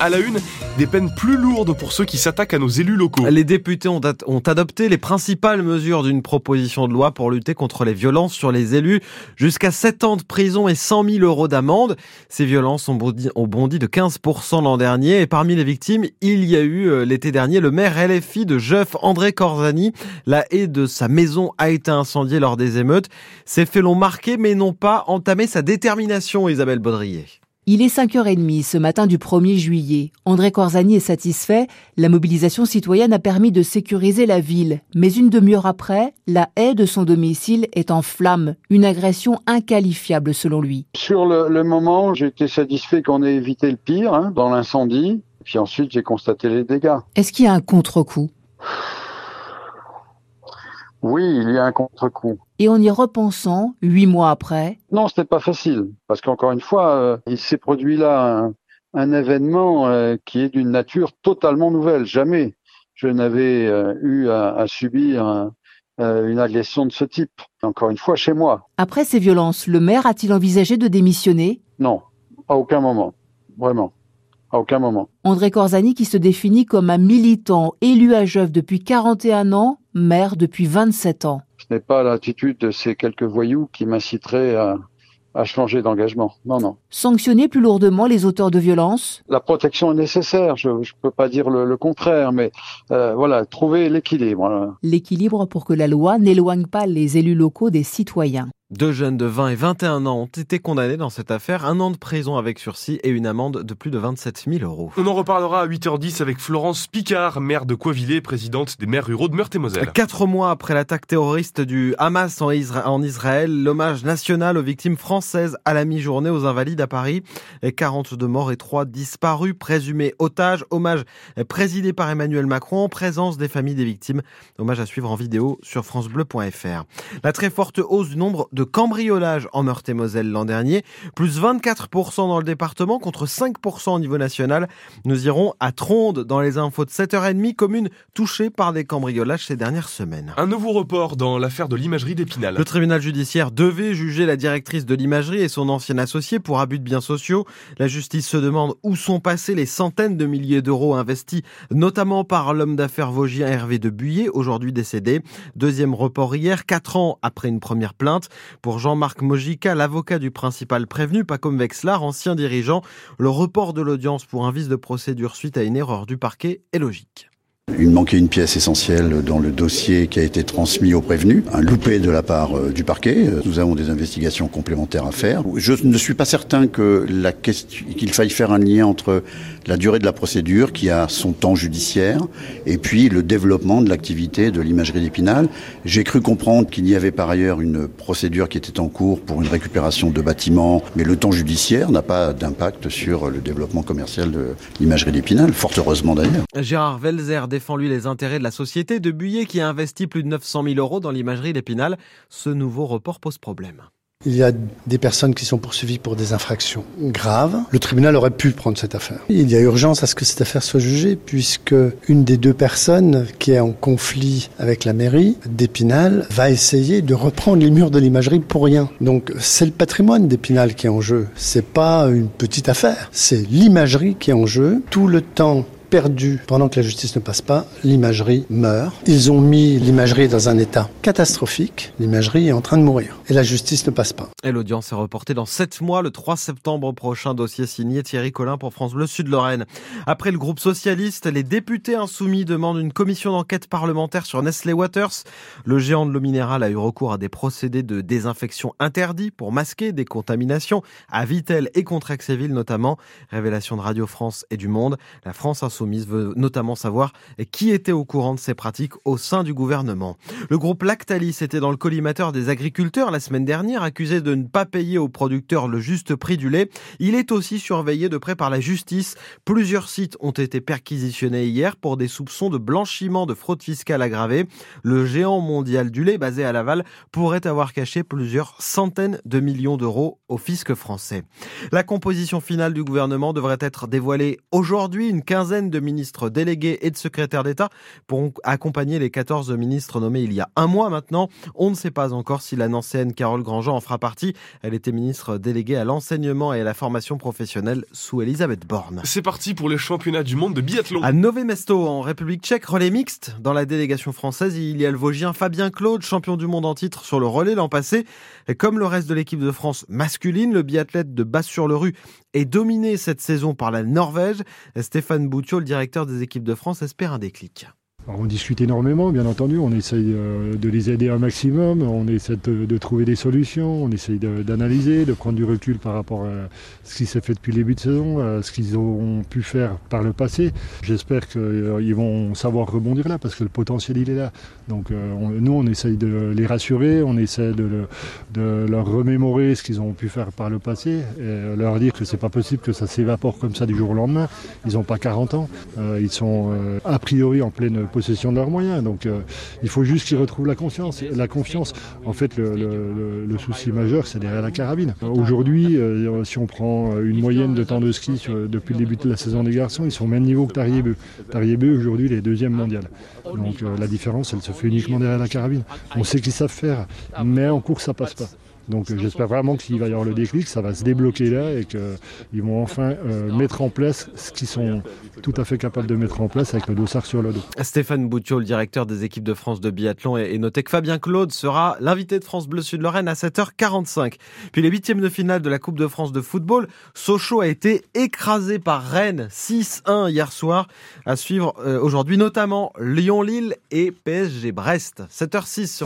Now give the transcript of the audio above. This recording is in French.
À la une, des peines plus lourdes pour ceux qui s'attaquent à nos élus locaux. Les députés ont, adopté les principales mesures d'une proposition de loi pour lutter contre les violences sur les élus. Jusqu'à 7 ans de prison et 100 000 euros d'amende. Ces violences ont bondi, ont bondi de 15% l'an dernier. Et parmi les victimes, il y a eu euh, l'été dernier le maire LFI de Jeuf, André Corzani. La haie de sa maison a été incendiée lors des émeutes. Ces faits l'ont marqué mais n'ont pas entamé sa détermination, Isabelle Baudrier. Il est 5h30 ce matin du 1er juillet. André Corzani est satisfait. La mobilisation citoyenne a permis de sécuriser la ville. Mais une demi-heure après, la haie de son domicile est en flammes. Une agression inqualifiable selon lui. Sur le, le moment, j'étais satisfait qu'on ait évité le pire hein, dans l'incendie. Puis ensuite, j'ai constaté les dégâts. Est-ce qu'il y a un contre-coup? Oui, il y a un contre-coup. Et en y repensant, huit mois après? Non, c'était pas facile. Parce qu'encore une fois, euh, il s'est produit là un, un événement euh, qui est d'une nature totalement nouvelle. Jamais je n'avais euh, eu à, à subir un, une agression de ce type. Encore une fois, chez moi. Après ces violences, le maire a-t-il envisagé de démissionner? Non, à aucun moment. Vraiment. À aucun moment. André Corzani, qui se définit comme un militant élu à Jeuve depuis 41 ans, maire depuis 27 ans. Ce n'est pas l'attitude de ces quelques voyous qui m'inciteraient à, à changer d'engagement. Non, non. Sanctionner plus lourdement les auteurs de violences La protection est nécessaire, je ne peux pas dire le, le contraire, mais euh, voilà, trouver l'équilibre. L'équilibre pour que la loi n'éloigne pas les élus locaux des citoyens. Deux jeunes de 20 et 21 ans ont été condamnés dans cette affaire, un an de prison avec sursis et une amende de plus de 27 000 euros. On en reparlera à 8h10 avec Florence Picard, maire de Coivillé, présidente des maires ruraux de Meurthe-et-Moselle. Quatre mois après l'attaque terroriste du Hamas en, Isra en Israël, l'hommage national aux victimes françaises à la mi-journée aux Invalides à Paris. 42 morts et 3 disparus, présumés otages. Hommage présidé par Emmanuel Macron en présence des familles des victimes. Hommage à suivre en vidéo sur francebleu.fr. La très forte hausse du nombre de cambriolages en Meurthe-et-Moselle l'an dernier, plus 24% dans le département contre 5% au niveau national. Nous irons à Tronde dans les infos de 7h30, commune touchée par des cambriolages ces dernières semaines. Un nouveau report dans l'affaire de l'imagerie d'Épinal. Le tribunal judiciaire devait juger la directrice de l'imagerie et son ancien associé pour abus de biens sociaux. La justice se demande où sont passés les centaines de milliers d'euros investis, notamment par l'homme d'affaires vosgien Hervé de Buyer, aujourd'hui décédé. Deuxième report hier, quatre ans après une première plainte. Pour Jean-Marc Mojica, l'avocat du principal prévenu, Pacom Vexlar, ancien dirigeant, le report de l'audience pour un vice de procédure suite à une erreur du parquet est logique. Il manquait une pièce essentielle dans le dossier qui a été transmis au prévenu, un loupé de la part du parquet. Nous avons des investigations complémentaires à faire. Je ne suis pas certain qu'il faille faire un lien entre la durée de la procédure, qui a son temps judiciaire, et puis le développement de l'activité de l'imagerie d'Épinal. J'ai cru comprendre qu'il y avait par ailleurs une procédure qui était en cours pour une récupération de bâtiments, mais le temps judiciaire n'a pas d'impact sur le développement commercial de l'imagerie d'Épinal, fort heureusement d'ailleurs. Gérard Velzer défend lui les intérêts de la société de Buyer qui a investi plus de 900 000 euros dans l'imagerie d'Épinal. Ce nouveau report pose problème. Il y a des personnes qui sont poursuivies pour des infractions graves. Le tribunal aurait pu prendre cette affaire. Il y a urgence à ce que cette affaire soit jugée puisque une des deux personnes qui est en conflit avec la mairie d'Épinal va essayer de reprendre les murs de l'imagerie pour rien. Donc c'est le patrimoine d'Épinal qui est en jeu. C'est pas une petite affaire. C'est l'imagerie qui est en jeu. Tout le temps perdu pendant que la justice ne passe pas, l'imagerie meurt. Ils ont mis l'imagerie dans un état catastrophique. L'imagerie est en train de mourir. Et la justice ne passe pas. Et l'audience est reportée dans 7 mois, le 3 septembre prochain. Dossier signé Thierry Collin pour France Bleu Sud-Lorraine. Après le groupe socialiste, les députés insoumis demandent une commission d'enquête parlementaire sur Nestlé Waters. Le géant de l'eau minérale a eu recours à des procédés de désinfection interdits pour masquer des contaminations à Vitel et Contrexéville notamment. Révélation de Radio France et du Monde. La France Insoumise veut notamment savoir qui était au courant de ces pratiques au sein du gouvernement. Le groupe Lactalis était dans le collimateur des agriculteurs la semaine dernière, accusé de ne pas payer aux producteurs le juste prix du lait. Il est aussi surveillé de près par la justice. Plusieurs sites ont été perquisitionnés hier pour des soupçons de blanchiment de fraude fiscale aggravée. Le géant mondial du lait basé à Laval pourrait avoir caché plusieurs centaines de millions d'euros au fisc français. La composition finale du gouvernement devrait être dévoilée aujourd'hui. Une quinzaine dizaine de ministres délégués et de secrétaires d'État pour accompagner les 14 ministres nommés il y a un mois maintenant. On ne sait pas encore si la nancéenne Carole Grandjean en fera partie. Elle était ministre déléguée à l'enseignement et à la formation professionnelle sous Elisabeth Borne. C'est parti pour les championnats du monde de biathlon. À Nové Mesto, en République tchèque, relais mixte. Dans la délégation française, il y a le Vosgien Fabien Claude, champion du monde en titre sur le relais l'an passé. Et comme le reste de l'équipe de France masculine, le biathlète de Basse-sur-le-Rue est dominé cette saison par la Norvège. Stéphane Boutiot, le directeur des équipes de France, espère un déclic on discute énormément, bien entendu, on essaye euh, de les aider un maximum, on essaie de, trouver des solutions, on essaye d'analyser, de, prendre du recul par rapport à ce qui s'est fait depuis le début de saison, à ce qu'ils ont pu faire par le passé. J'espère qu'ils euh, vont savoir rebondir là, parce que le potentiel, il est là. Donc euh, nous, on essaye de les rassurer, on essaie de, leur remémorer ce qu'ils ont pu faire par le passé, et leur dire que c'est pas possible que ça s'évapore comme ça du jour au lendemain. Ils n'ont pas 40 ans, ils sont a priori en pleine possession de leurs moyens. Donc euh, il faut juste qu'ils retrouvent la confiance. La confiance, en fait, le, souci majeur, c'est derrière la carabine. Aujourd'hui, euh, si on prend une moyenne de temps de ski depuis le début de la saison des garçons, ils sont au même niveau que Tariebeu. Tariebeu, aujourd'hui, il est deuxième mondial. Donc euh, la différence, elle se fait uniquement derrière la carabine. On sait qu'ils savent faire, mais en cours, ça passe pas. Donc j'espère vraiment qu'il va y avoir le déclic, ça va se débloquer là et qu'ils vont enfin euh, mettre en place ce qu'ils sont tout à fait capables de mettre en place avec le dossard sur le dos. Stéphane Boutiot, le directeur des équipes de France de biathlon et noté que Fabien Claude sera l'invité de France Bleu Sud Lorraine à 7h45. Puis les huitièmes de finale de la Coupe de France de football, Sochaux a été écrasé par Rennes 6-1 hier soir. À suivre euh, aujourd'hui notamment Lyon-Lille et PSG Brest. 7h06 sur